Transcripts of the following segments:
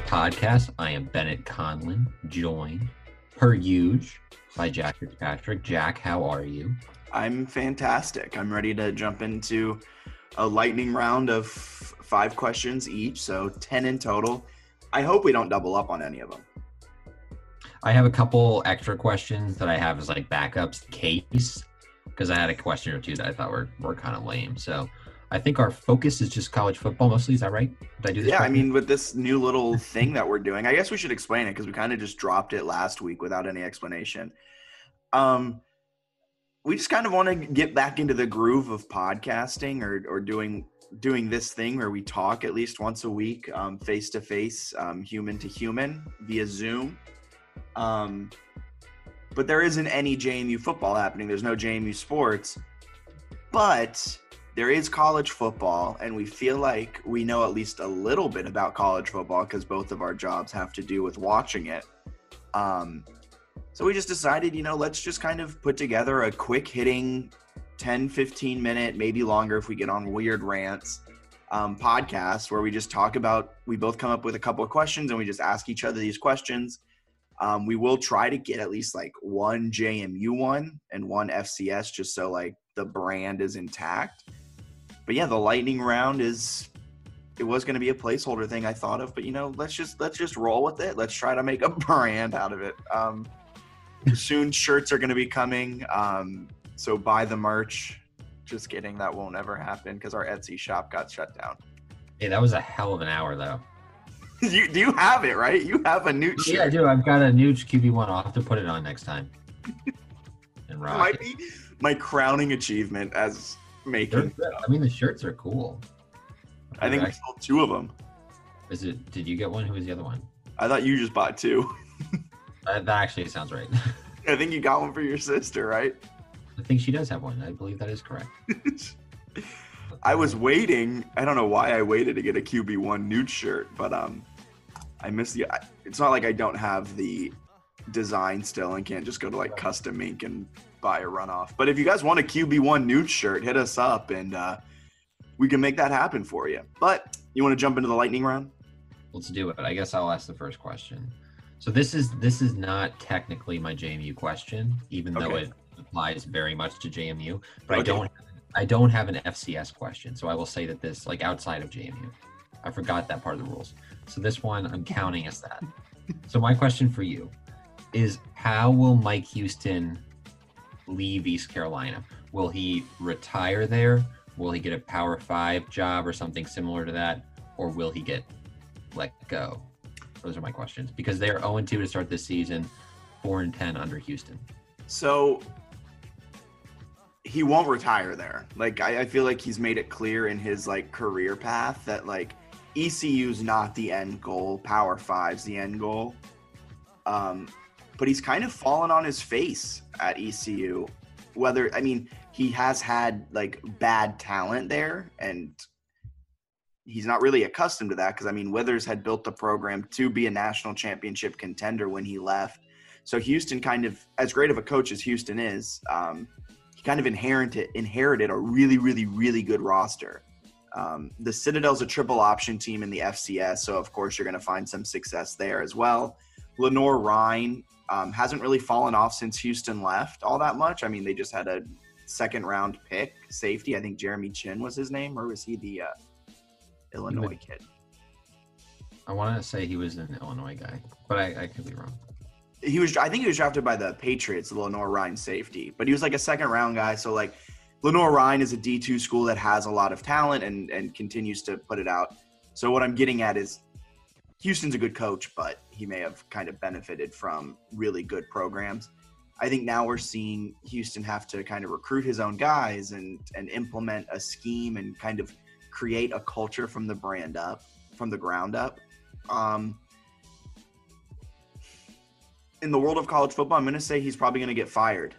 Podcast. I am Bennett Conlin, joined per huge by Jack Fitzpatrick. Jack, how are you? I'm fantastic. I'm ready to jump into a lightning round of five questions each, so 10 in total. I hope we don't double up on any of them. I have a couple extra questions that I have as like backups case because I had a question or two that I thought were, were kind of lame. So I think our focus is just college football mostly. Is that right? Did I do this? Yeah, correctly? I mean, with this new little thing that we're doing, I guess we should explain it because we kind of just dropped it last week without any explanation. Um, we just kind of want to get back into the groove of podcasting or or doing doing this thing where we talk at least once a week, face to face, human to human via Zoom. Um, but there isn't any JMU football happening. There's no JMU sports, but there is college football, and we feel like we know at least a little bit about college football because both of our jobs have to do with watching it. Um, so we just decided, you know, let's just kind of put together a quick hitting 10, 15 minute, maybe longer if we get on weird rants um, podcast where we just talk about, we both come up with a couple of questions and we just ask each other these questions. Um, we will try to get at least like one JMU one and one FCS just so like the brand is intact but yeah, the lightning round is it was going to be a placeholder thing I thought of, but you know, let's just let's just roll with it. Let's try to make a brand out of it. Um, soon shirts are going to be coming, um, so buy the merch. Just kidding, that won't ever happen because our Etsy shop got shut down. Hey, that was a hell of an hour though. you do you have it right? You have a new shirt. Yeah, I do. I've got a new QB one. I'll have to put it on next time. and rock might it. be my crowning achievement as making. I mean, the shirts are cool. I think we sold two of them. Is it? Did you get one? Who was the other one? I thought you just bought two. that, that actually sounds right. I think you got one for your sister, right? I think she does have one. I believe that is correct. I was waiting. I don't know why I waited to get a QB one nude shirt, but um, I missed the. It's not like I don't have the design still and can't just go to like custom ink and buy a runoff. But if you guys want a QB1 nude shirt, hit us up and uh, we can make that happen for you. But you want to jump into the lightning round? Let's do it. I guess I'll ask the first question. So this is this is not technically my JMU question, even okay. though it applies very much to JMU. But okay. I don't I don't have an FCS question, so I will say that this like outside of JMU. I forgot that part of the rules. So this one I'm counting as that. So my question for you is how will Mike Houston leave East Carolina? Will he retire there? Will he get a Power Five job or something similar to that? Or will he get let go? Those are my questions because they're 0 2 to start this season, 4 and 10 under Houston. So he won't retire there. Like I, I feel like he's made it clear in his like career path that like ECU's not the end goal. Power Five's the end goal. Um, but he's kind of fallen on his face at ECU. Whether I mean he has had like bad talent there, and he's not really accustomed to that because I mean Withers had built the program to be a national championship contender when he left. So Houston kind of, as great of a coach as Houston is, um, he kind of inherited inherited a really, really, really good roster. Um, the Citadel's a triple option team in the FCS, so of course you're going to find some success there as well. Lenoir-Rhyne um, hasn't really fallen off since Houston left all that much. I mean, they just had a second round pick safety. I think Jeremy Chinn was his name, or was he the uh, Illinois kid? I want to say he was an Illinois guy, but I, I could be wrong. He was, I think he was drafted by the Patriots, the Lenoir-Rhyne safety, but he was like a second round guy. So like Lenoir-Rhyne is a D2 school that has a lot of talent and, and continues to put it out. So what I'm getting at is Houston's a good coach, but he may have kind of benefited from really good programs. I think now we're seeing Houston have to kind of recruit his own guys and and implement a scheme and kind of create a culture from the brand up, from the ground up. Um, in the world of college football, I'm going to say he's probably going to get fired.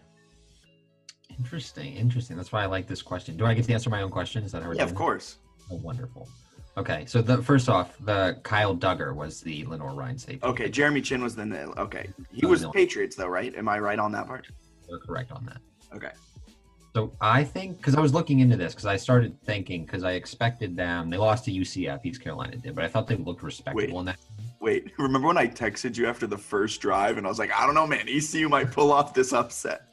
Interesting, interesting. That's why I like this question. Do I get to answer my own question? Is that how we're Yeah, doing of course. Oh, wonderful. Okay, so the first off, the Kyle Dugger was the Lenoir-Rhyne safety. Okay, Jeremy Chinn was the. Okay, he was. Patriots though, right? Am I right on that part? You're correct on that. Okay. So I think because I was looking into this because I started thinking because I expected them. They lost to UCF, East Carolina did, but I thought they looked respectable Wait. in that. Wait, remember when I texted you after the first drive and I was like, I don't know, man, ECU might pull off this upset.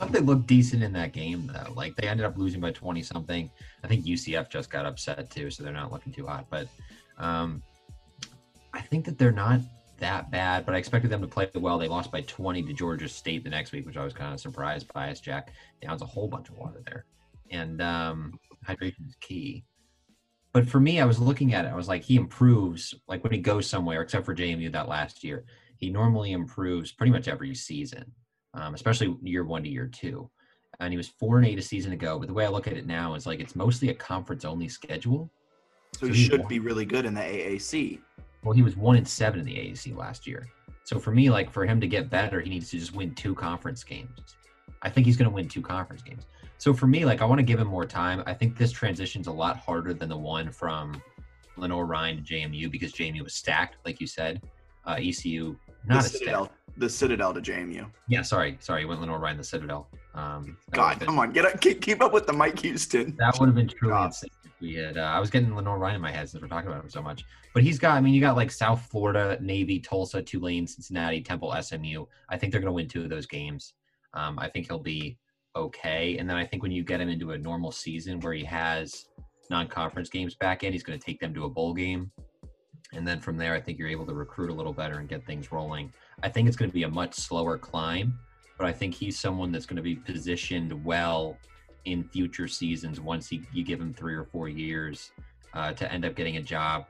Thought they looked decent in that game though. Like they ended up losing by twenty something. I think UCF just got upset too, so they're not looking too hot. But um, I think that they're not that bad. But I expected them to play well. They lost by twenty to Georgia State the next week, which I was kind of surprised by. As Jack downs a whole bunch of water there, and um, hydration is key. But for me, I was looking at it. I was like, he improves. Like when he goes somewhere, except for JMU that last year, he normally improves pretty much every season um, especially year one to year two. And he was four and eight a season ago. But the way I look at it now is like it's mostly a conference only schedule. So, So he should one- be really good in the AAC. Well, he was one and seven in the AAC last year. So for me, like for him to get better, he needs to just win two conference games. I think he's going to win two conference games. So for me, like I want to give him more time. I think this transition's a lot harder than the one from Lenoir-Rhyne to JMU because JMU was stacked, like you said. Uh, ECU not the as Citadel, stacked. The Citadel to JMU. Yeah, sorry, sorry. Went Lenoir-Rhyne the Citadel. Um, God, been- come on, get up, keep, keep up with the Mike Houston. That would have been truly God. insane if we had. Uh, I was getting Lenoir-Rhyne in my head since we're talking about him so much. But he's got. I mean, you got like South Florida, Navy, Tulsa, Tulane, Cincinnati, Temple, SMU. I think they're going to win two of those games. Um, I think he'll be okay. And then I think when you get him into a normal season where he has non-conference games back in, he's going to take them to a bowl game. And then from there, I think you're able to recruit a little better and get things rolling. I think it's going to be a much slower climb, but I think he's someone that's going to be positioned well in future seasons once he, you give him three or four years uh, to end up getting a job.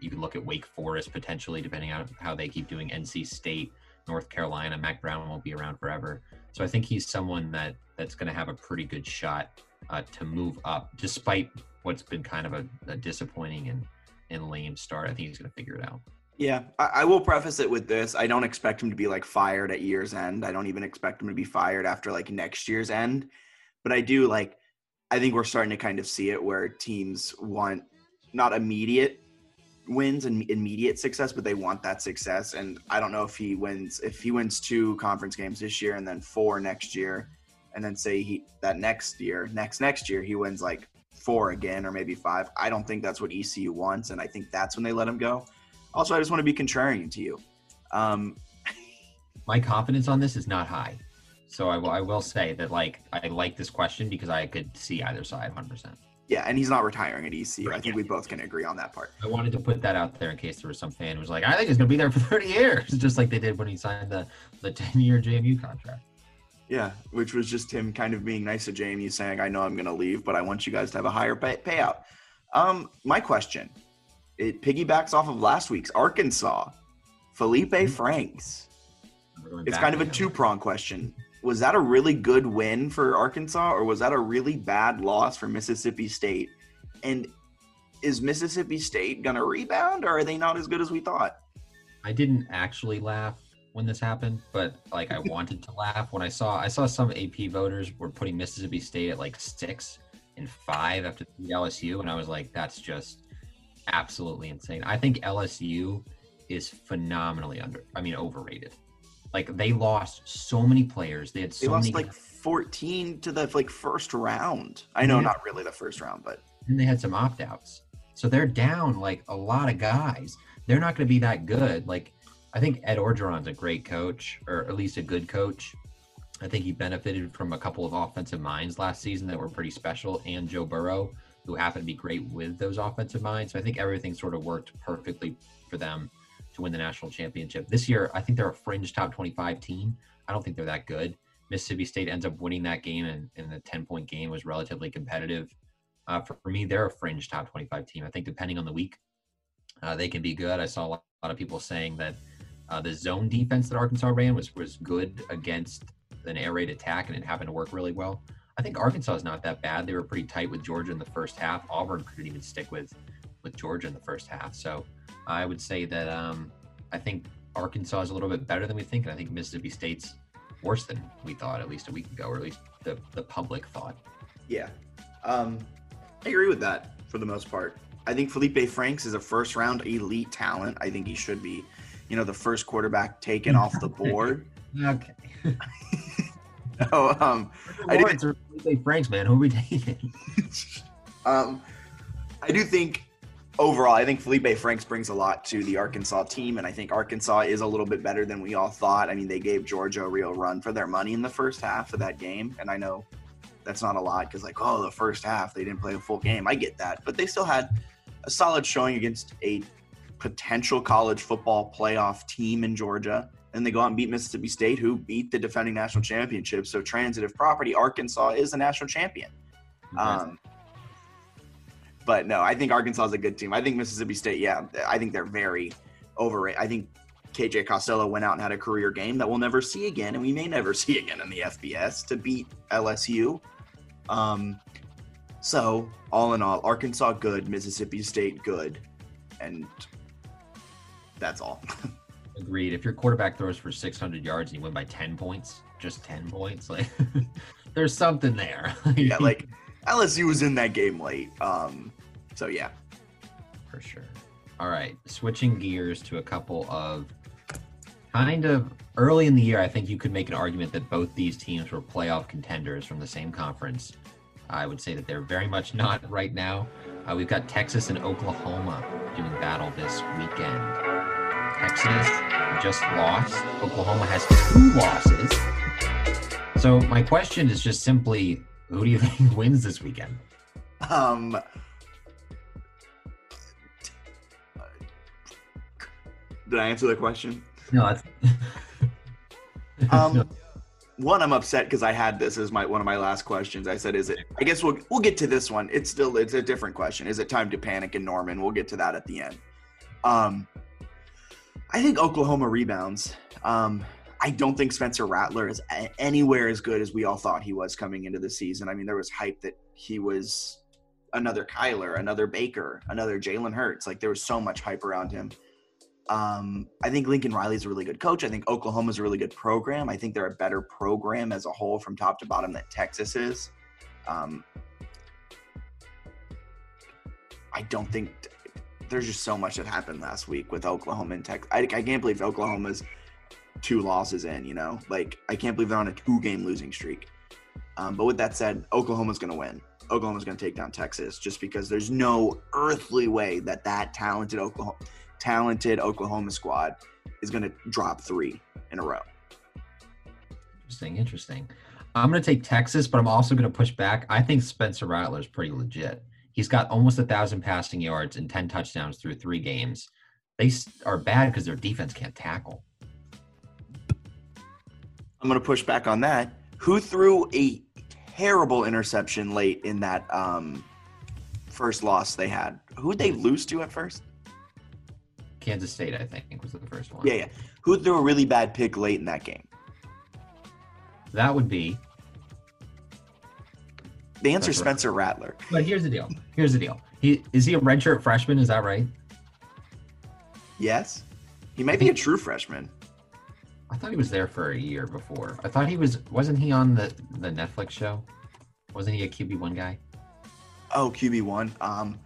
You could look at Wake Forest potentially, depending on how they keep doing NC State, North Carolina. Mack Brown won't be around forever. So I think he's someone that that's going to have a pretty good shot uh, to move up, despite what's been kind of a, a disappointing and, and lame start. I think he's going to figure it out. Yeah, I, I will preface it with this. I don't expect him to be like fired at year's end. I don't even expect him to be fired after like next year's end. But I do like, I think we're starting to kind of see it where teams want not immediate wins and immediate success, but they want that success. And I don't know if he wins, if he wins two conference games this year and then four next year, and then say he that next year, next next year, he wins like four again or maybe five. I don't think that's what ECU wants, and I think that's when they let him go. Also, I just want to be contrarian to you. Um, my confidence on this is not high. So I will, I will say that like I like this question because I could see either side 100%. yeah, and he's not retiring at ECU. I think we both can agree on that part. I wanted to put that out there in case there was some fan who was like, I think he's going to be there for 30 years, just like they did when he signed the, the 10 year JMU contract. Yeah, which was just him kind of being nice to Jamie, saying, "I know I'm going to leave, but I want you guys to have a higher pay- payout." Um, my question, it piggybacks off of last week's Arkansas, Felipe Mhm. Franks. It's kind of a two prong question. was that a really good win for Arkansas or was that a really bad loss for Mississippi State? And is Mississippi State going to rebound or are they not as good as we thought? I didn't actually laugh when this happened, but like I wanted to laugh when I saw I saw some AP voters were putting Mississippi State at like six and five after the LSU, and I was like, that's just absolutely insane. I think LSU is phenomenally under. I mean, overrated. Like they lost so many players. They had so they lost many like 14 to the like first round. I know, yeah. not really the first round, but and they had some opt outs. So they're down like a lot of guys. They're not going to be that good. Like I think Ed Orgeron's a great coach, or at least a good coach. I think he benefited from a couple of offensive minds last season that were pretty special, and Joe Burrow, who happened to be great with those offensive minds. So I think everything sort of worked perfectly for them to win the national championship. This year, I think they're a fringe top 25 team. I don't think they're that good. Mississippi State ends up winning that game, and, and the 10 point game was relatively competitive. Uh, for, for, me, they're a fringe top 25 team. I think depending on the week, uh, they can be good. I saw a lot, a lot of people saying that uh, the zone defense that Arkansas ran was was good against an air raid attack, and it happened to work really well. I think Arkansas is not that bad. They were pretty tight with Georgia in the first half. Auburn couldn't even stick with with Georgia in the first half. So I would say that um, I think Arkansas is a little bit better than we think, and I think Mississippi State's worse than we thought at least a week ago, or at least the the public thought. Yeah, um, I agree with that for the most part. I think Felipe Franks is a first round elite talent. I think he should be, you know, the first quarterback taken off the board. Okay. oh, um, I do. Felipe Franks, man, who are we taking? um, I do think overall, I think Felipe Franks brings a lot to the Arkansas team, and I think Arkansas is a little bit better than we all thought. I mean, they gave Georgia a real run for their money in the first half of that game, and I know that's not a lot because, like, oh, the first half they didn't play a full game. I get that, but they still had a solid showing against a potential college football playoff team in Georgia. And they go out and beat Mississippi State, who beat the defending national championship. So, transitive property, Arkansas is a national champion. Um, but no, I think Arkansas is a good team. I think Mississippi State, yeah, I think they're very overrated. I think KJ Costello went out and had a career game that we'll never see again, and we may never see again in the FBS to beat LSU. Um, so all in all, Arkansas good, Mississippi State good, and that's all. Agreed. If your quarterback throws for 600 yards and you win by 10 points, just 10 points, like there's something there. yeah, like LSU was in that game late. Um, so yeah, for sure. All right, switching gears to a couple of kind of early in the year, I think you could make an argument that both these teams were playoff contenders from the same conference. I would say that they're very much not right now. Uh, we've got Texas and Oklahoma doing battle this weekend. Texas just lost. Oklahoma has two losses. So my question is just simply, who do you think wins this weekend? Um, did I answer the question? No, that's. um, one, I'm upset because I had this as my one of my last questions. I said, "Is it?" I guess we'll we'll get to this one. It's still it's a different question. Is it time to panic in Norman? We'll get to that at the end. Um, I think Oklahoma rebounds. Um, I don't think Spencer Rattler is anywhere as good as we all thought he was coming into the season. I mean, there was hype that he was another Kyler, another Baker, another Jalen Hurts. Like there was so much hype around him. Um, I think Lincoln Riley's a really good coach. I think Oklahoma's a really good program. I think they're a better program as a whole from top to bottom than Texas is. Um, I don't think there's just so much that happened last week with Oklahoma and Texas. I, I can't believe Oklahoma's two losses in, you know, like I can't believe they're on a two game losing streak. Um, but with that said, Oklahoma's going to win. Oklahoma's going to take down Texas just because there's no earthly way that that talented Oklahoma talented Oklahoma squad is going to drop three in a row. Interesting, interesting. I'm going to take Texas, but I'm also going to push back. I think Spencer Rattler is pretty legit. He's got almost a thousand passing yards and 10 touchdowns through three games. They are bad because their defense can't tackle. I'm going to push back on that. Who threw a terrible interception late in that um, first loss they had? Who'd they lose to at first? Kansas State, I think, was the first one. Yeah, yeah. Who threw a really bad pick late in that game? that would be. The answer is. Spencer Rattler. But here's the deal. Here's the deal. He is he a redshirt freshman? Is that right? Yes. He might be a true freshman. I thought he was there for a year before. I thought he was. Wasn't he on the the Netflix show? Wasn't he a QB one guy? Oh, QB one. Um,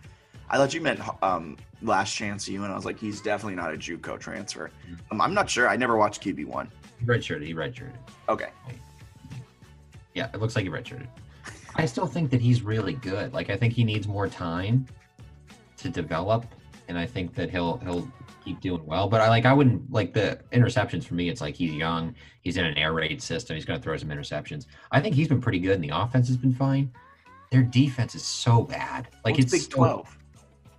I thought you meant um last chance you, and I was like, he's definitely not a JUCO transfer. Um, I'm not sure. I never watched QB one. He redshirted. He redshirted. Okay. Yeah, it looks like he redshirted. I still think that he's really good. Like I think he needs more time to develop, and I think that he'll he'll keep doing well. But I like I wouldn't like the interceptions for me. It's like he's young. He's in an air raid system. He's going to throw some interceptions. I think he's been pretty good, and the offense has been fine. Their defense is so bad. Like What's it's Big so- Twelve.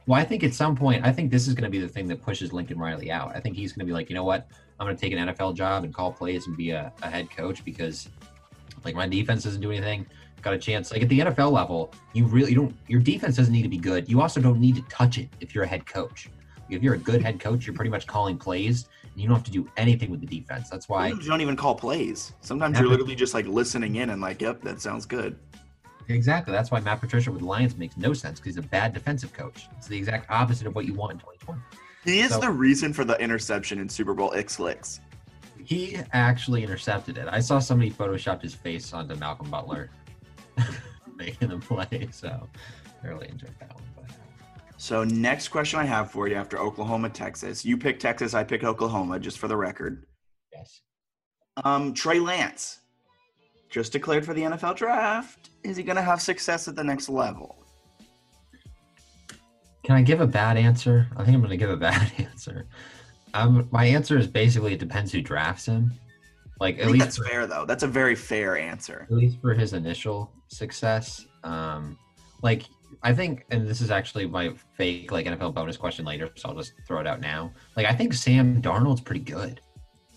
Well, I think at some point, I think this is going to be the thing that pushes Lincoln Riley out. I think he's going to be like, you know what? I'm going to take an NFL job and call plays and be a, a head coach because, like, my defense doesn't do anything. Got a chance. Like at the NFL level, you really you don't. Your defense doesn't need to be good. You also don't need to touch it if you're a head coach. If you're a good head coach, you're pretty much calling plays, and you don't have to do anything with the defense. That's why you don't even call plays. Sometimes you're literally just like listening in and like, yep, that sounds good. exactly. That's why Matt Patricia with the Lions makes no sense because he's a bad defensive coach. It's the exact opposite of what you want in 2020. He is So- the reason for the interception in Super Bowl X licks. He actually intercepted it. I saw somebody photoshopped his face onto Malcolm Butler making the play, so I really enjoyed that one. But So next question I have for you after Oklahoma, Texas. You pick Texas, I pick Oklahoma, just for the record. yes, Um, Trey Lance, just declared for the NFL draft. Is he gonna have success at the next level? can I give a bad answer? I think I'm going to give a bad answer. Um, my answer is basically it depends who drafts him. Like at least that's for, fair though. That's a very fair answer. at least for his initial success. Um, like I think, and this is actually my fake like NFL bonus question later, so I'll just throw it out now. Like I think Sam Darnold's pretty good.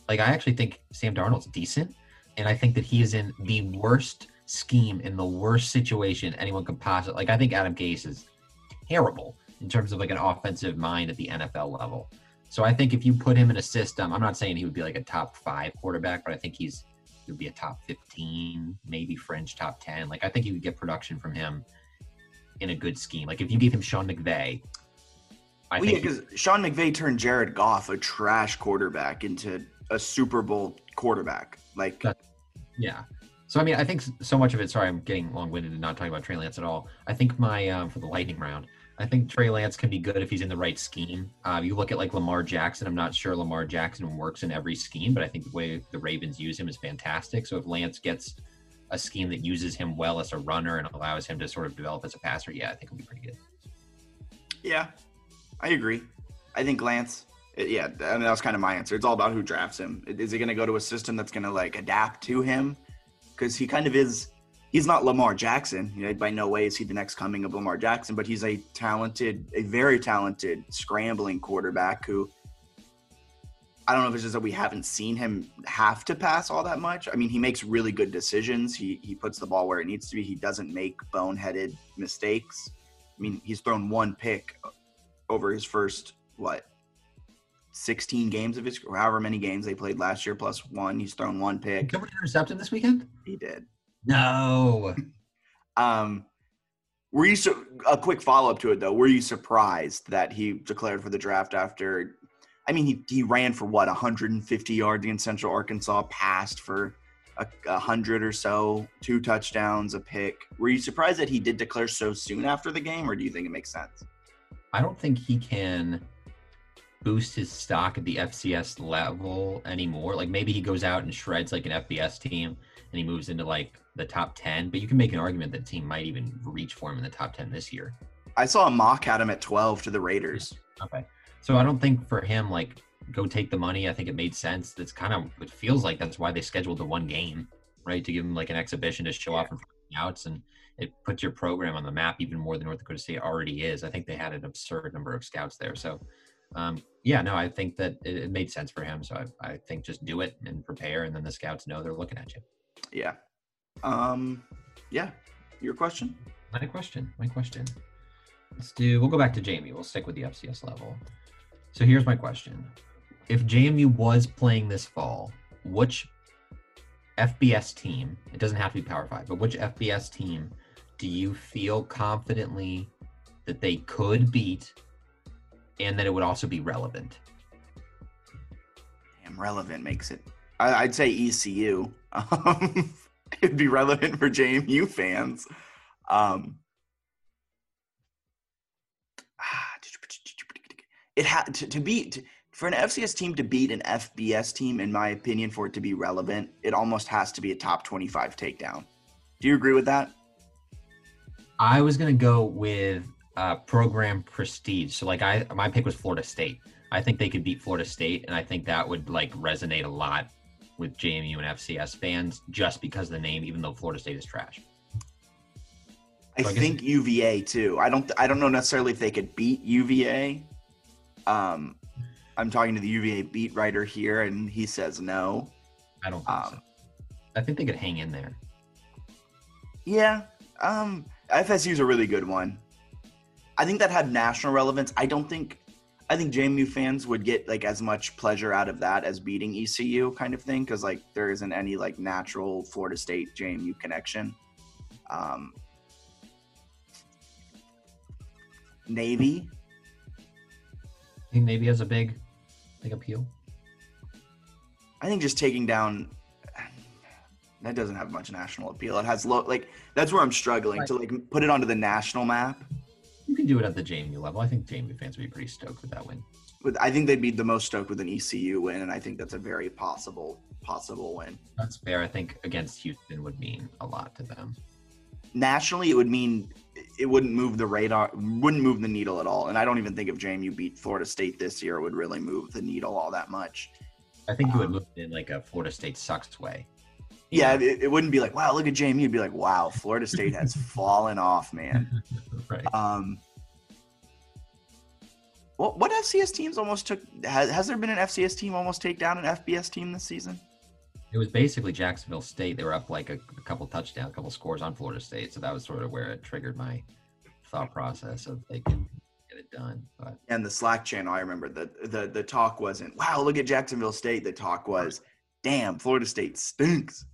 Like I actually think Sam Darnold's decent, and I think that he is in the worst scheme in the worst situation anyone could possibly. Like I think Adam Gase is terrible in terms of like an offensive mind at the NFL level. So I think if you put him in a system, I'm not saying he would be like a top five quarterback, but I think he's he would be a top 15, maybe fringe top 10. Like I think you could get production from him in a good scheme. Like if you gave him Sean McVay, I well, think because Sean McVay turned Jared Goff, a trash quarterback, into a Super Bowl quarterback. Like, yeah. So I mean, I think so much of it. Sorry, I'm getting long-winded and not talking about Trey Lance at all. I think my um, for the lightning round, I think Trey Lance can be good if he's in the right scheme. Uh, you look at like Lamar Jackson. I'm not sure Lamar Jackson works in every scheme, but I think the way the Ravens use him is fantastic. So if Lance gets a scheme that uses him well as a runner and allows him to sort of develop as a passer, yeah, I think he'll be pretty good. yeah, I agree. I think Lance. it- yeah, I mean, that was kind of my answer. It's all about who drafts him. Is he going to go to a system that's going to like adapt to him? Because he kind of is. He's not Lamar Jackson. You know, by no way is he the next coming of Lamar Jackson, but he's a talented, a very talented scrambling quarterback who. I don't know if it's just that we haven't seen him have to pass all that much. I mean, he makes really good decisions. He he puts the ball where it needs to be. He doesn't make boneheaded mistakes. I mean, he's thrown one pick over his first what 16 games of his however many games they played last year plus one he's thrown one pick Did somebody intercept him this weekend? he did No. um were you so a quick follow-up to it though. Were you surprised that he declared for the draft after i mean he, he ran for what 150 yards against central arkansas passed for a, a hundred or so two touchdowns a pick. Were you surprised that he did declare so soon after the game or do you think it makes sense? I don't think he can boost his stock at the FCS level anymore. Like maybe he goes out and shreds like an FBS team and he moves into like the top 10, but you can make an argument that team might even reach for him in the top 10 this year. i saw a mock at him at 12 to the raiders Okay. So I don't think for him, like, go take the money. I think it made sense. That's kind of, it feels like that's why they scheduled the one game, right? To give him like an exhibition to show off in front outs. And it puts your program on the map even more than North Dakota State already is. I think they had an absurd number of scouts there. So, um, yeah, no, I think that it, it made sense for him. So I, I think just do it and prepare. And then the scouts know they're looking at you. Yeah. Um. Yeah. Your question. My question. My question. Let's do. We'll go back to Jamie. We'll stick with the FCS level. So here's my question: If JMU was playing this fall, which FBS team, it doesn't have to be Power Five, but which FBS team do you feel confidently that they could beat and that it would also be relevant? Damn, relevant makes it. I, would say ECU. Um, it'd be relevant for JMU fans. Um, it had to, to beat for an FCS team to beat an FBS team, in my opinion, for it to be relevant, it almost has to be a top 25 takedown. Do you agree with that? I was gonna go with uh, program prestige. So like I my pick was Florida State. I think they could beat Florida State, and I think that would like resonate a lot with JMU and FCS fans just because of the name, even though Florida State is trash. I, so I think UVA too. I don't I don't know necessarily if they could beat UVA. Um, I'm talking to the UVA beat writer here, and he says no. I don't think um, so. I think they could hang in there. Yeah. Um, FSU is a really good one. I think that had national relevance. I don't think I think JMU fans would get like as much pleasure out of that as beating ECU kind of thing because like there isn't any like natural Florida State JMU connection. Um, Navy. I think Navy has a big, big appeal. I think just taking down that doesn't have much national appeal. It has low like that's where I'm struggling right. to like put it onto the national map. You can do it at the JMU level. I think JMU fans would be pretty stoked with that win. But I think they'd be the most stoked with an ECU win, and I think that's a very possible possible win. That's fair. I think against Houston would mean a lot to them. Nationally, it would mean it wouldn't move the radar, wouldn't move the needle at all. And I don't even think if JMU beat Florida State this year, it would really move the needle all that much. I think you would um, move it in like a Florida State sucks way. Yeah, it, it, wouldn't be like, wow, look at JMU. It'd be like, wow, Florida State has fallen off, man. right. Um, what what FCS teams almost took? Has, has there been an FCS team almost take down an FBS team this season? It was basically Jacksonville State. They were up like a, a couple touchdowns, a couple scores on Florida State. So that was sort of where it triggered my thought process of they can get it done. But and the Slack channel, I remember the the the talk wasn't, wow, look at Jacksonville State. The talk was, damn, Florida State stinks.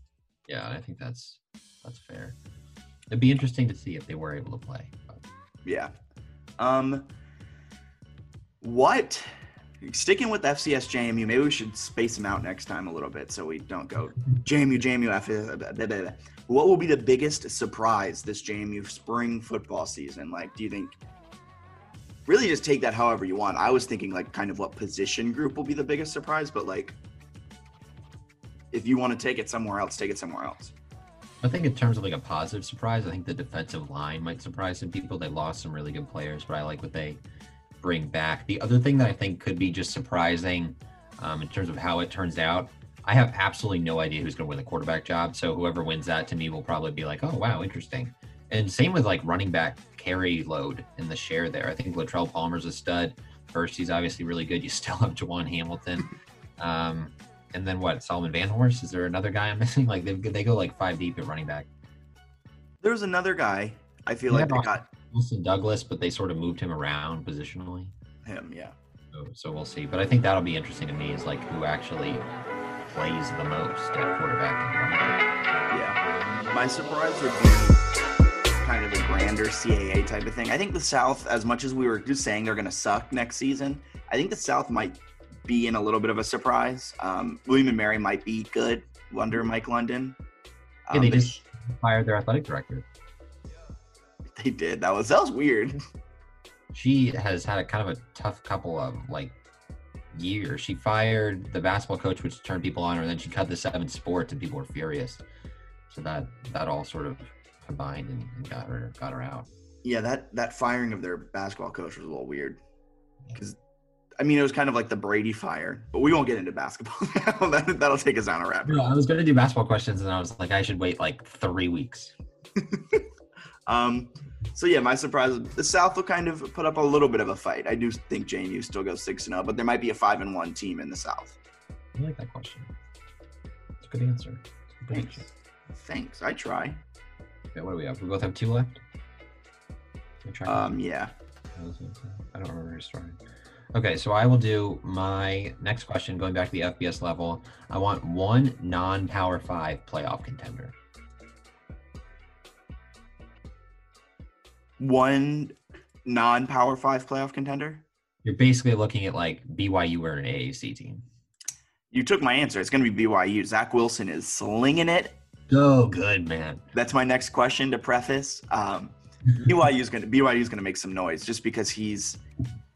Yeah, I think that's that's fair. It'd be interesting to see if they were able to play. But. Yeah. Um. What? Sticking with FCS JMU, maybe we should space them out next time a little bit so we don't go JMU JMU FCS. What will be the biggest surprise this JMU spring football season? Like, do you think? Really, just take that however you want. I was thinking like kind of what position group will be the biggest surprise, but like if you want to take it somewhere else, take it somewhere else. I think in terms of like a positive surprise, I think the defensive line might surprise some people. They lost some really good players, but I like what they bring back. The other thing that I think could be just surprising um, in terms of how it turns out, I have absolutely no idea who's going to win the quarterback job. So whoever wins that to me will probably be like, oh wow, interesting. And same with like running back carry load in the share there. I think Latrele Palmer's a stud. First, he's obviously really good. You still have Jawon Hamilton. Um, and then what? Solomon Vanhorse? Is there another guy I'm missing? Like they they go like five deep at running back. There's another guy. I feel like they got Wilson Douglas, but they sort of moved him around positionally. Him, yeah. So, so we'll see. But I think that'll be interesting to me is like who actually plays the most at quarterback and running back. Yeah. My surprise would be kind of a grander CAA type of thing. I think the South, as much as we were just saying they're going to suck next season, I think the South might be in a little bit of a surprise. Um, William and Mary might be good under Mike London. Um, yeah, they just fired their athletic director. They did. That was that was weird. She has had a kind of a tough couple of like years. She fired the basketball coach, which turned people on her, and then she cut the seven sports, and people were furious. So that that all sort of combined and, and got her got her out. Yeah, that that firing of their basketball coach was a little weird because I mean, it was kind of like the Brady fire, but we won't get into basketball. that, will take us down a rabbit. No, I was going to do basketball questions, and I was like, I should wait like three weeks. um, so yeah, my surprise, the South will kind of put up a little bit of a fight. I do think JMU still goes six and zero, but there might be a five and one team in the South. I like that question. It's a good answer. A good Thanks. Answer. Thanks. I try. Okay, what do we have? We both have two left. Um, yeah. I don't remember who started. Okay, so I will do my next question going back to the FBS level. I want one non Power Five playoff contender. One non Power Five playoff contender? You're basically looking at like BYU or an AAC team. You took my answer. It's going to be BYU. Zach Wilson is slinging it. So good, man. That's my next question to preface. Um, BYU is going to BYU is going to make some noise just because he's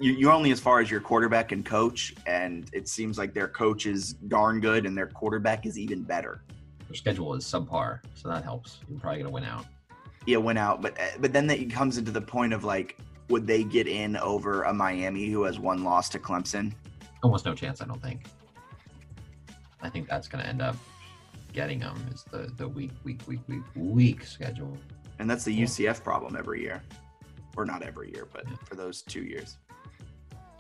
you're only as far as your quarterback and coach, and it seems like their coach is darn good and their quarterback is even better. Their schedule is subpar, so that helps. You're probably going to win out. Yeah, win out, but eh, but then it comes into the point of like, would they get in over a Miami who has one loss to Clemson? Almost no chance, I don't think. I think that's going to end up getting them is the the week week week week week schedule. And that's the UCF problem every year, or not every year, but for those two years.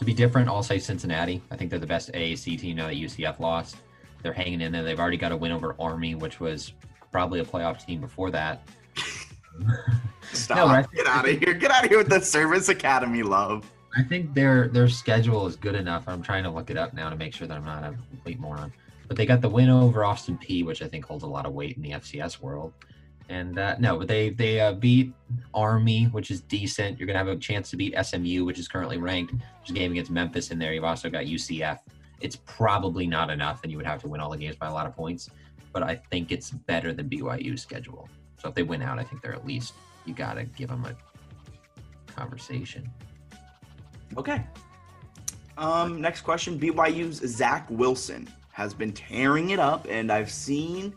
To be different, I'll say Cincinnati. I think they're the best AAC team now that UCF lost. They're hanging in there. They've already got a win over Army, which was probably a playoff team before that. Stop! No? Get out of here! Get out of here with the Service Academy love. I think their their schedule is good enough. I'm trying to look it up now to make sure that I'm not a complete moron. But they got the win over Austin Peay, which I think holds a lot of weight in the FCS world. And uh, no, but they they uh, beat Army, which is decent. You're gonna have a chance to beat SMU, which is currently ranked. There's a game against Memphis in there. You've also got UCF. It's probably not enough, and you would have to win all the games by a lot of points. But I think it's better than BYU's schedule. So if they win out, I think they're at least you gotta give them a conversation. Okay. Um, next question: BYU's Zach Wilson has been tearing it up, and I've seen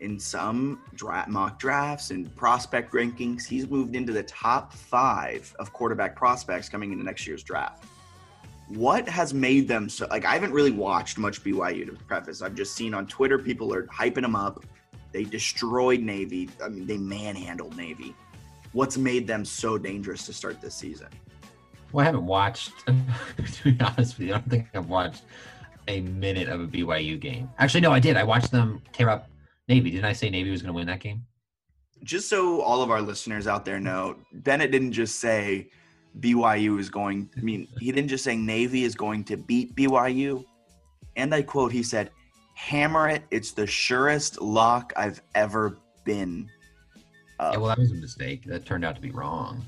in some dra- mock drafts and prospect rankings, he's moved into the top five of quarterback prospects coming into next year's draft. What has made them so? Like, I haven't really watched much BYU to preface. I've just seen on Twitter people are hyping him up. They destroyed Navy. I mean, they manhandled Navy. What's made them so dangerous to start this season? Well, I haven't watched. to be honest with you, I don't think I've watched a minute of a BYU game. Actually, no, I did. I watched them tear up Navy. Didn't I say Navy was going to win that game? Just so all of our listeners out there know, Bennett didn't just say BYU is going. I mean, he didn't just say Navy is going to beat BYU. And I quote, he said, "Hammer it! It's the surest lock I've ever been." Yeah, well, that was a mistake. That turned out to be wrong,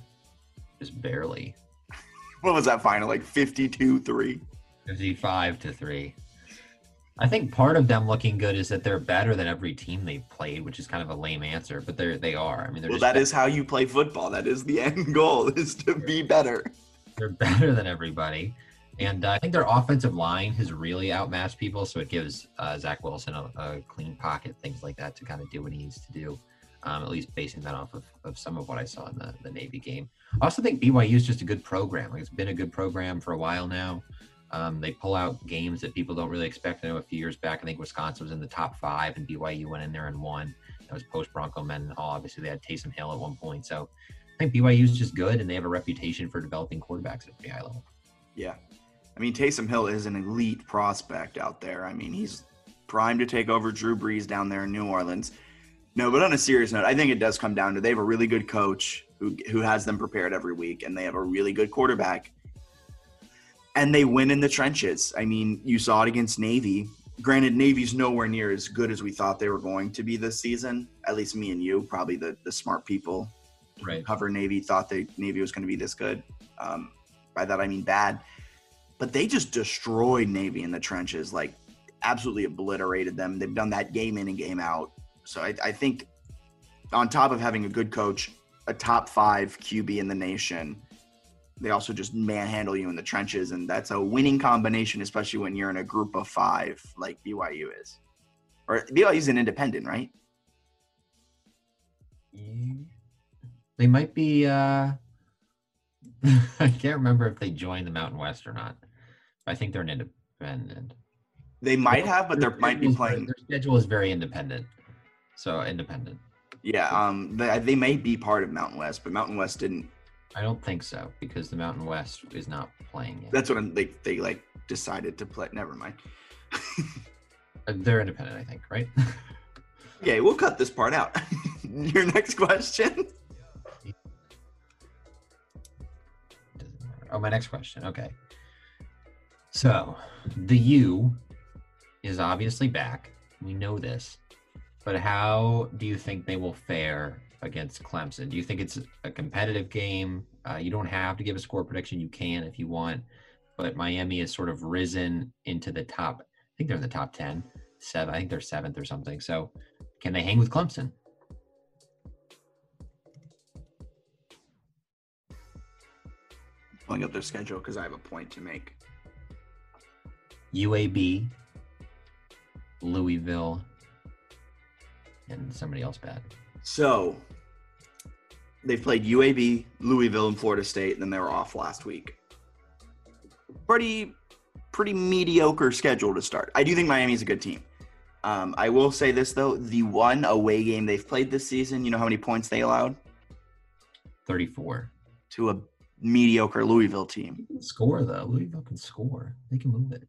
just barely. what was that final? Like fifty-two-three. Fifty-five to three. I think part of them looking good is that they're better than every team they've played, which is kind of a lame answer, but they're they are. I mean, they're well, that better. is how you play football. That is the end goal is to be better. They're better than everybody, and uh, I think their offensive line has really outmatched people. So it gives uh, Zach Wilson a, a, clean pocket, things like that, to kind of do what he needs to do. Um, at least basing that off of, of some of what I saw in the, the Navy game. I also think BYU is just a good program. Like it's been a good program for a while now. Um, they pull out games that people don't really expect. I know a few years back, I think Wisconsin was in the top five, and BYU went in there and won. That was post Bronco Mendenhall. Obviously, they had Taysom Hill at one point. So I think BYU is just good, and they have a reputation for developing quarterbacks at the high level. Yeah. I mean, Taysom Hill is an elite prospect out there. I mean, he's primed to take over Drew Brees down there in New Orleans. No, but on a serious note, I think it does come down to they have a really good coach who, who has them prepared every week, and they have a really good quarterback and they win in the trenches. I mean, you saw it against Navy. Granted, Navy's nowhere near as good as we thought they were going to be this season. At least me and you, probably the, the smart people right. cover Navy, thought that Navy was going to be this good. Um, by that, I mean bad. But they just destroyed Navy in the trenches, like absolutely obliterated them. They've done that game in and game out. So I, I think on top of having a good coach, a top five QB in the nation, they also just manhandle you in the trenches, and that's a winning combination, especially when you're in a group of five like BYU is. Or BYU is an independent, right? They might be. uh I can't remember if they joined the Mountain West or not. I think they're an independent. They might have, but they might be playing. Their schedule is very independent, so independent. Yeah, um, they, they may be part of Mountain West, but Mountain West didn't I don't think so because the Mountain West is not playing yet. That's what I'm, they they like decided to play. Never mind. Uh, they're independent, I think, right? okay, we'll cut this part out. Your next question. Oh, my next question. Okay. So the U is obviously back. We know this. But how do you think they will fare against Clemson? Do you think it's a competitive game? Uh, you don't have to give a score prediction. You can if you want. But Miami has sort of risen into the top. I think they're in the top 10, seven. I think they're seventh or something. So can they hang with Clemson? Pulling up their schedule because I have a point to make. UAB, Louisville, and somebody else bad. So they've played UAB, Louisville, and Florida State, and then they were off last week. Pretty, pretty mediocre schedule to start. I do think Miami's a good team. Um, I will say this though: the one away game they've played this season, you know how many points they allowed? Thirty-four to a mediocre Louisville team. Score though, Louisville can score. They can move it.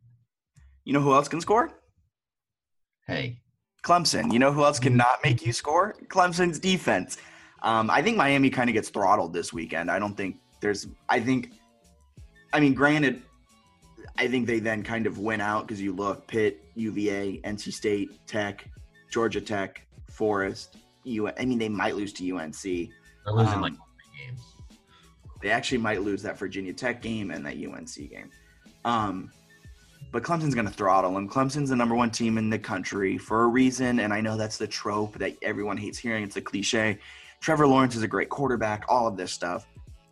You know who else can score? Hey, Clemson. You know who else cannot make you score? Clemson's defense. Um, I think Miami kind of gets throttled this weekend. I don't think there's. I think. I mean, granted, I think they then kind of win out because you look Pitt, UVA, NC State, Tech, Georgia Tech, Forest. U. I mean, they might lose to UNC. They're losing um, like games. They actually might lose that Virginia Tech game and that UNC game. Um, but Clemson's going to throttle them. Clemson's the number one team in the country for a reason, and I know that's the trope that everyone hates hearing. It's a cliche. Trevor Lawrence is a great quarterback. All of this stuff.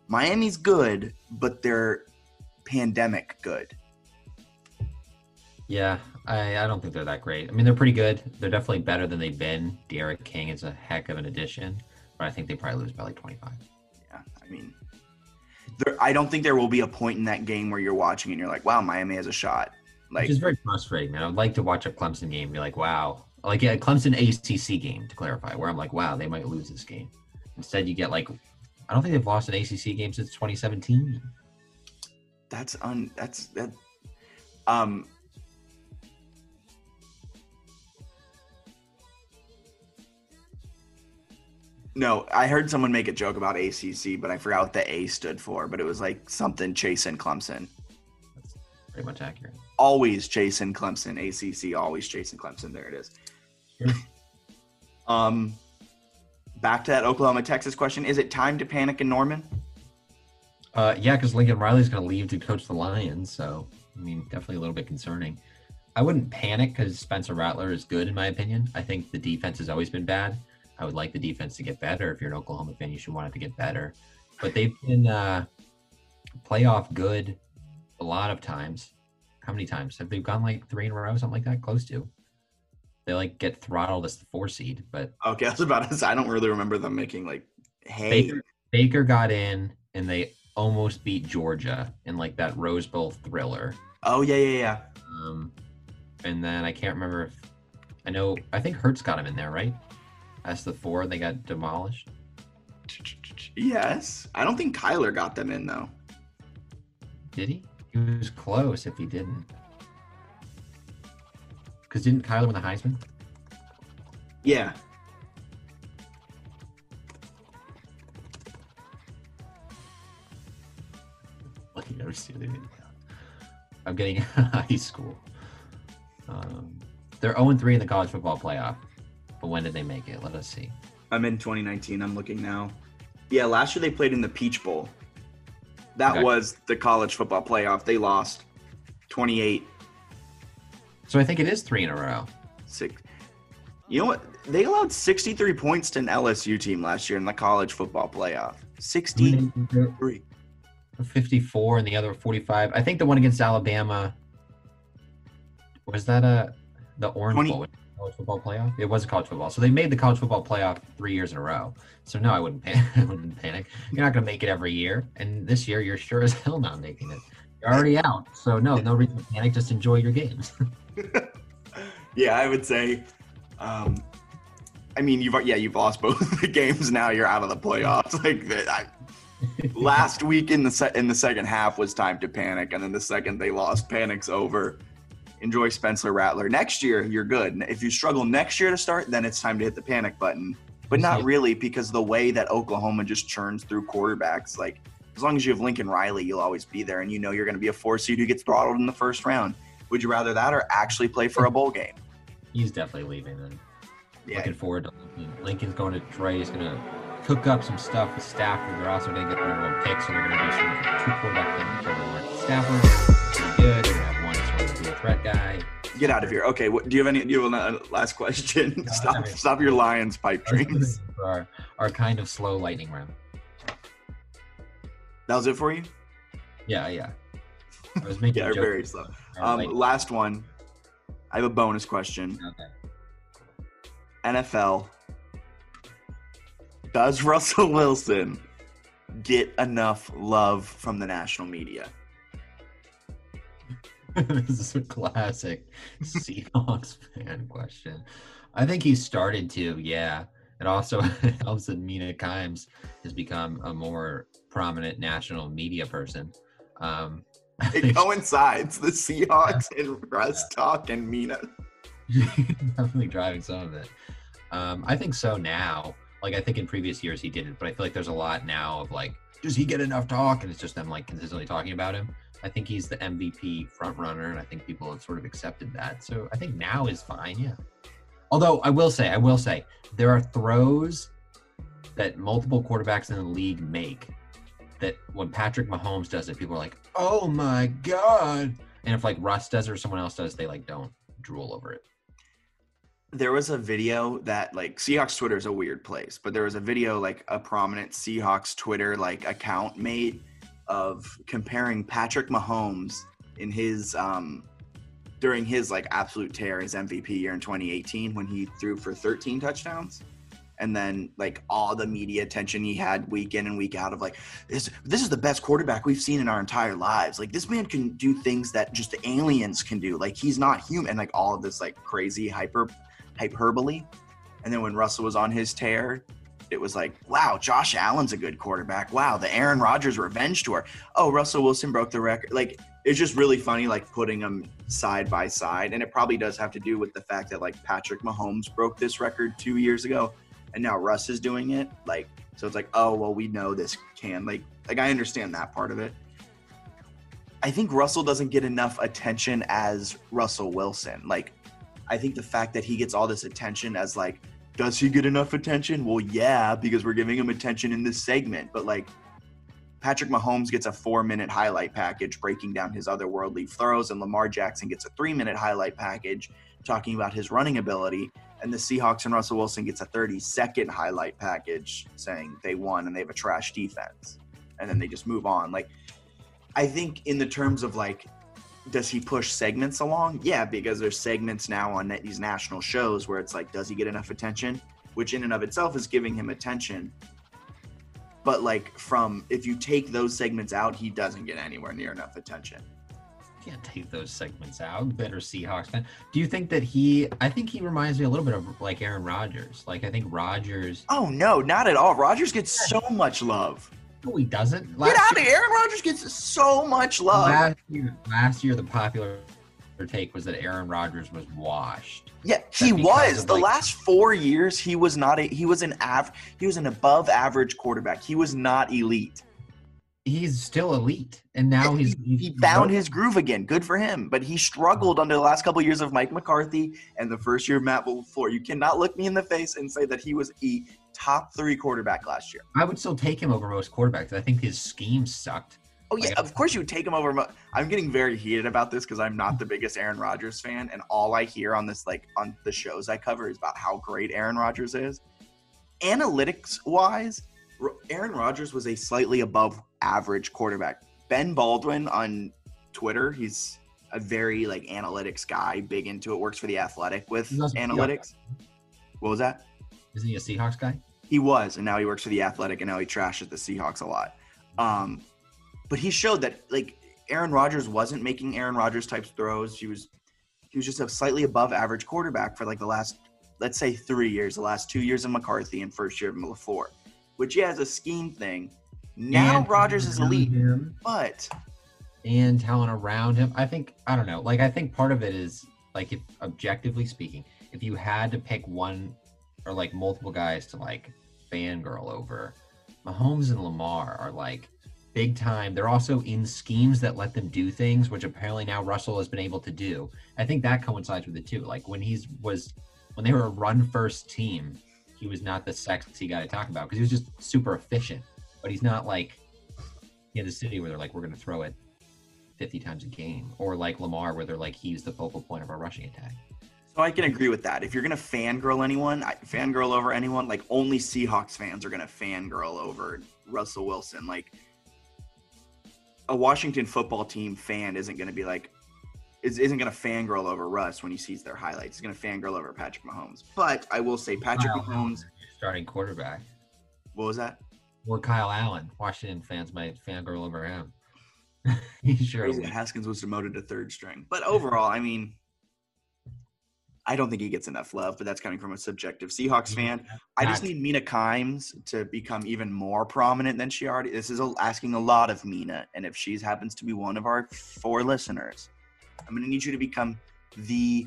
Miami's good, but they're pandemic good. Yeah, I, I don't think they're that great. I mean, they're pretty good. They're definitely better than they've been. D'Eriq King is a heck of an addition, but I think they probably lose by like 25. Yeah, I mean, there, I don't think there will be a point in that game where you're watching and you're like, wow, Miami has a shot. Like, Which is very frustrating, man. I would like to watch a Clemson game and be like, wow. Like a Clemson ACC game, to clarify, where I'm like, wow, they might lose this game. Instead, you get like, I don't think they've lost an ACC game since 2017. That's un. That's that. Um, No, I heard someone make a joke about ACC, but I forgot what the A stood for. But it was like something chasing Clemson. That's pretty much accurate. Always chasing Clemson. ACC always chasing Clemson. There it is. Um, back to that Oklahoma Texas question: Is it time to panic in Norman? Uh, yeah, because Lincoln Riley's going to leave to coach the Lions, so I mean, definitely a little bit concerning. I wouldn't panic because Spencer Rattler is good in my opinion. I think the defense has always been bad. I would like the defense to get better. If you're an Oklahoma fan, you should want it to get better. But they've been uh, playoff good a lot of times. How many times have they gone like three in a row, something like that? Close to. They like get throttled as the four seed, but okay, I was about say I don't really remember them making like hey. Baker, Baker got in and they almost beat Georgia in like that Rose Bowl thriller. Oh yeah, yeah, yeah. Um, and then I can't remember if I know. I think Hurts got him in there, right? as the four they got demolished? Yes. I don't think Kyler got them in though. Did he? He was close if he didn't. Because didn't Kyler win the Heisman? Yeah. Lucky never see. I'm getting high school. Um, they're 0 3 in the college football playoff. But when did they make it? Let us see. I'm in 2019. I'm looking now. Yeah, last year they played in the Peach Bowl. That okay. was the college football playoff. They lost 28. So I think it is three in a row. Six. You know what? They allowed 63 points to an LSU team last year in the college football playoff. 63. 54 and the other 45. I think the one against Alabama was that a the Orange 20, Bowl college football playoff? It was a college football. So they made the college football playoff three years in a row. So no, I wouldn't panic. I wouldn't panic. You're not going to make it every year, and this year you're sure as hell not making it. You're already out. So no, no reason to panic. Just enjoy your games. yeah, I would say. Um, I mean, you've yeah, you've lost both the games. Now you're out of the playoffs. Like I, last week in the se- in the second half was time to panic, and then the second they lost, panic's over enjoy Spencer Rattler. Next year, you're good. If you struggle next year to start, then it's time to hit the panic button. But not really because the way that Oklahoma just churns through quarterbacks, like as long as you have Lincoln Riley, you'll always be there, and you know you're going to be a four seed who gets throttled in the first round. Would you rather that or actually play for a bowl game? He's definitely leaving. And Yeah. looking forward to Lincoln. Lincoln's going to Detroit. He's going to cook up some stuff with Stafford. They're also going to get the number one pick, so they're going to do some two quarterback thing with Trevor Lawrence Stafford. Pretty good. They're going to have one sort of dual threat guy. Get out of here. Okay, what, do you have any? Do you have a last question? stop, stop your Lions pipe dreams. Our, our kind of slow lightning round. That was it for you. Yeah, yeah. I was making Yeah, very slow. Um, last one. I have a bonus question. okay. NFL. Does Russell Wilson get enough love from the national media? this is a classic Seahawks fan question. I think he started to, yeah. It also helps that Mina Kimes has become a more prominent national media person. Um, It coincides. The Seahawks and Russ talk and Mina. definitely driving some of it. Um, I think so now. Like I think in previous years he didn't, but I feel like there's a lot now of like, does he get enough talk? And it's just them like consistently talking about him. I think he's the MVP front runner, and I think people have sort of accepted that. So I think now is fine, yeah. Although I will say, I will say, there are throws that multiple quarterbacks in the league make that when Patrick Mahomes does it, people are like, "Oh my god!" And if like Russ does it or someone else does, they like don't drool over it. There was a video that like Seahawks Twitter is a weird place, but there was a video like a prominent Seahawks Twitter like account made of comparing Patrick Mahomes in his um during his like absolute tear his MVP year in 2018 when he threw for 13 touchdowns. And then like all the media attention he had week in and week out of like this this is the best quarterback we've seen in our entire lives. Like this man can do things that just aliens can do. Like he's not human like all of this like crazy hyper hyperbole. And then when Russell was on his tear it was like wow Josh Allen's a good quarterback. Wow the Aaron Rodgers revenge tour. Oh Russell Wilson broke the record. Like it's just really funny like putting them side by side and it probably does have to do with the fact that like Patrick Mahomes broke this record 2 years ago and now Russ is doing it. Like, so it's like, oh well, we know this can like like I understand that part of it. I think Russell doesn't get enough attention as Russell Wilson. Like, I think the fact that he gets all this attention as like, does he get enough attention? Well, yeah, because we're giving him attention in this segment. But like, Patrick Mahomes gets a four-minute highlight package breaking down his otherworldly throws, and Lamar Jackson gets a three-minute highlight package talking about his running ability and the Seahawks and Russell Wilson gets a 30 second highlight package saying they won and they have a trash defense. And then they just move on. Like, I think in the terms of like, does he push segments along? Yeah, because there's segments now on these national shows where it's like, does he get enough attention? Which in and of itself is giving him attention. But like, from if you take those segments out, he doesn't get anywhere near enough attention. Can't take those segments out. Better Seahawks fan. Do you think that he? I think he reminds me a little bit of like Aaron Rodgers. Like I think Rodgers. Oh no, not at all. Rogers gets so much love. No, he doesn't. Get Last out of here. Aaron Rodgers gets so much love. Last year, last year, the popular take was that Aaron Rodgers was washed. Yeah, he was. The like- last four years, he was not a he was an av he was an above average quarterback. He was not elite. He's still elite, and now Yeah, he's, he's He found his groove again. Good for him. But he struggled under the last couple of years of Mike McCarthy and the first year of Matt LaFleur. You cannot look me in the face and say that he was a top three quarterback last year. I would still take him over most quarterbacks. I think his scheme sucked. Oh yeah, Like- of course you would take him over. Mo- I'm getting very heated about this because I'm not the biggest Aaron Rodgers fan, and all I hear on this like on the shows I cover is about how great Aaron Rodgers is. Analytics wise, Aaron Rodgers was a slightly above average quarterback. Ben Baldwin on Twitter, he's a very like analytics guy, big into it, works for the Athletic with analytics. What was that? Isn't he a Seahawks guy? He was, and now he works for the Athletic, and now he trashes the Seahawks a lot. Um, but he showed that like Aaron Rodgers wasn't making Aaron Rodgers types throws. He was he was just a slightly above average quarterback for like the last let's say three years, the last two years of McCarthy and first year of LaFleur, which yeah is a scheme thing. Now And Rodgers is elite, him, but and talent around him. I think I don't know. Like I think part of it is like if objectively speaking, if you had to pick one or like multiple guys to like fangirl over, Mahomes and Lamar are like big time. They're also in schemes that let them do things, which apparently now Russell has been able to do. I think that coincides with it too. Like when he's was when they were a run first team, he was not the sexy guy to talk about because he was just super efficient. But he's not like in the City where they're like, we're gonna throw it 50 times a game, or like Lamar where they're like, he's the focal point of our rushing attack. So I can agree with that. If you're gonna fangirl anyone, fangirl over anyone, like only Seahawks fans are gonna fangirl over Russell Wilson. Like a Washington football team fan isn't gonna be like, is, isn't gonna fangirl over Russ when he sees their highlights. He's gonna fangirl over Patrick Mahomes. But I will say Patrick Kyle Mahomes, starting quarterback. What was that? Or Kyle Allen. Washington fans might fangirl over him. he sure. Haskins was demoted to third string, but overall, I mean I don't think he gets enough love, but that's coming from a subjective Seahawks mm-hmm. fan. I just need Mina Kimes to become even more prominent than she already. This is asking a lot of Mina, and if she happens to be one of our four listeners, I'm going to need you to become the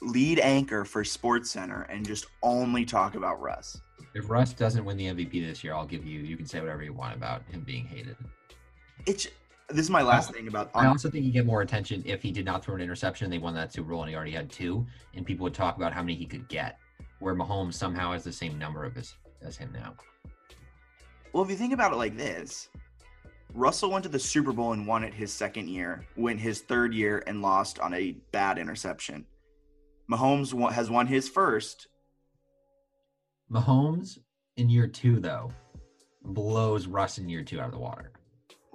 lead anchor for SportsCenter and just only talk about Russ. If Russ doesn't win the MVP this year, I'll give you. You can say whatever you want about him being hated. It's this is my last thing about. I also think he get more attention if he did not throw an interception. They won that Super Bowl and he already had two, and people would talk about how many he could get. Where Mahomes somehow has the same number of his as him now. Well, if you think about it like this, Russell went to the Super Bowl and won it his second year, went his third year and lost on a bad interception. Mahomes has won his first. Mahomes in year two, though, blows Russ in year two out of the water.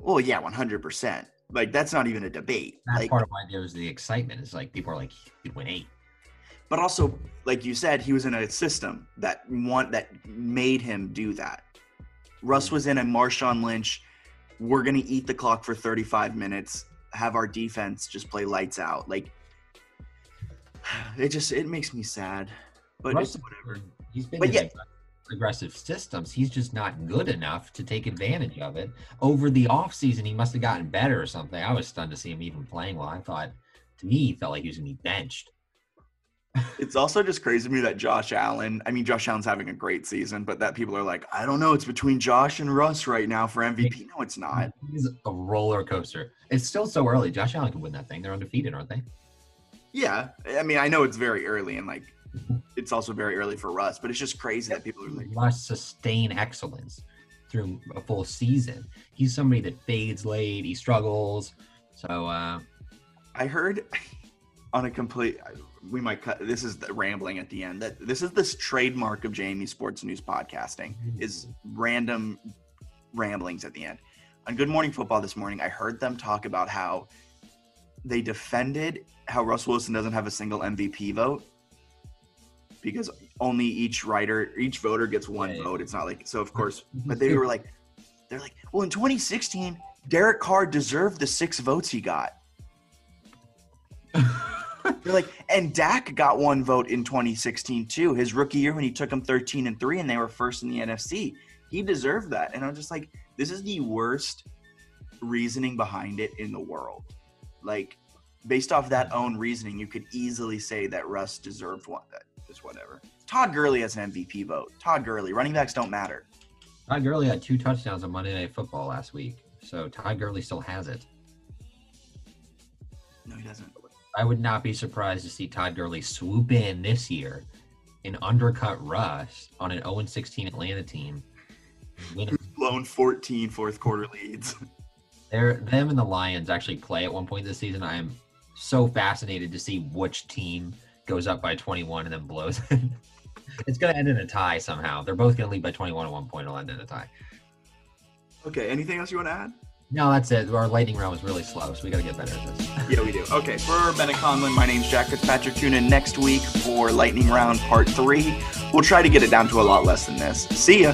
Well, yeah, one hundred percent. Like that's not even a debate. That's like, part of why there's the excitement. Is like people are like he'd win eight. But also, like you said, he was in a system that want that made him do that. Russ was in a Marshawn Lynch. We're gonna eat the clock for 35 minutes. Have our defense just play lights out. Like it just it makes me sad. But Russ, it's whatever. He's been but yeah, aggressive systems. He's just not good enough to take advantage of it. Over the offseason, he must have gotten better or something. I was stunned to see him even playing well. I thought, to me, he felt like he was going to be benched. it's also just crazy to me that Josh Allen, I mean, Josh Allen's having a great season, but that people are like, I don't know, it's between Josh and Russ right now for MVP. No, it's not. He's a roller coaster. It's still so early. Josh Allen can win that thing. They're undefeated, aren't they? Yeah. I mean, I know it's very early and like it's also very early for Russ, but it's just crazy that people are like must sustain excellence through a full season. He's somebody that fades late, he struggles. So uh I heard on a complete we might cut this is the rambling at the end that this is this trademark of Jamie Sports News podcasting is random ramblings at the end. On Good Morning Football this morning, I heard them talk about how they defended how Russell Wilson doesn't have a single MVP vote because only each writer, each voter gets one yeah, vote. It's not like so. Of course, but they were like, they're like, well, in 2016, Derek Carr deserved the six votes he got. they're like, and Dak got one vote in 2016 too, his rookie year when he took them 13 and three, and they were first in the NFC. He deserved that, and I'm just like, this is the worst reasoning behind it in the world. Like, based off that own reasoning, you could easily say that Russ deserved one. Just whatever. Todd Gurley has an MVP vote. Todd Gurley. Running backs don't matter. Todd Gurley had two touchdowns on Monday Night Football last week, so Todd Gurley still has it. No, he doesn't. I would not be surprised to see Todd Gurley swoop in this year and undercut Russ on an 0 16 Atlanta team. Win blown 14 fourth quarter leads. They're, them and the Lions actually play at one point this season. I am so fascinated to see which team goes up by 21 and then blows it's going to end in a tie somehow. They're both going to lead by 21 at one point. It'll end in a tie. Okay. Anything else you want to add? No, that's it. Our lightning round was really slow, so we got to get better at this. yeah, we do. Okay. For Bennett Conlin, my name's Jack Fitzpatrick. Tune in next week for lightning round part three. We'll try to get it down to a lot less than this. See ya.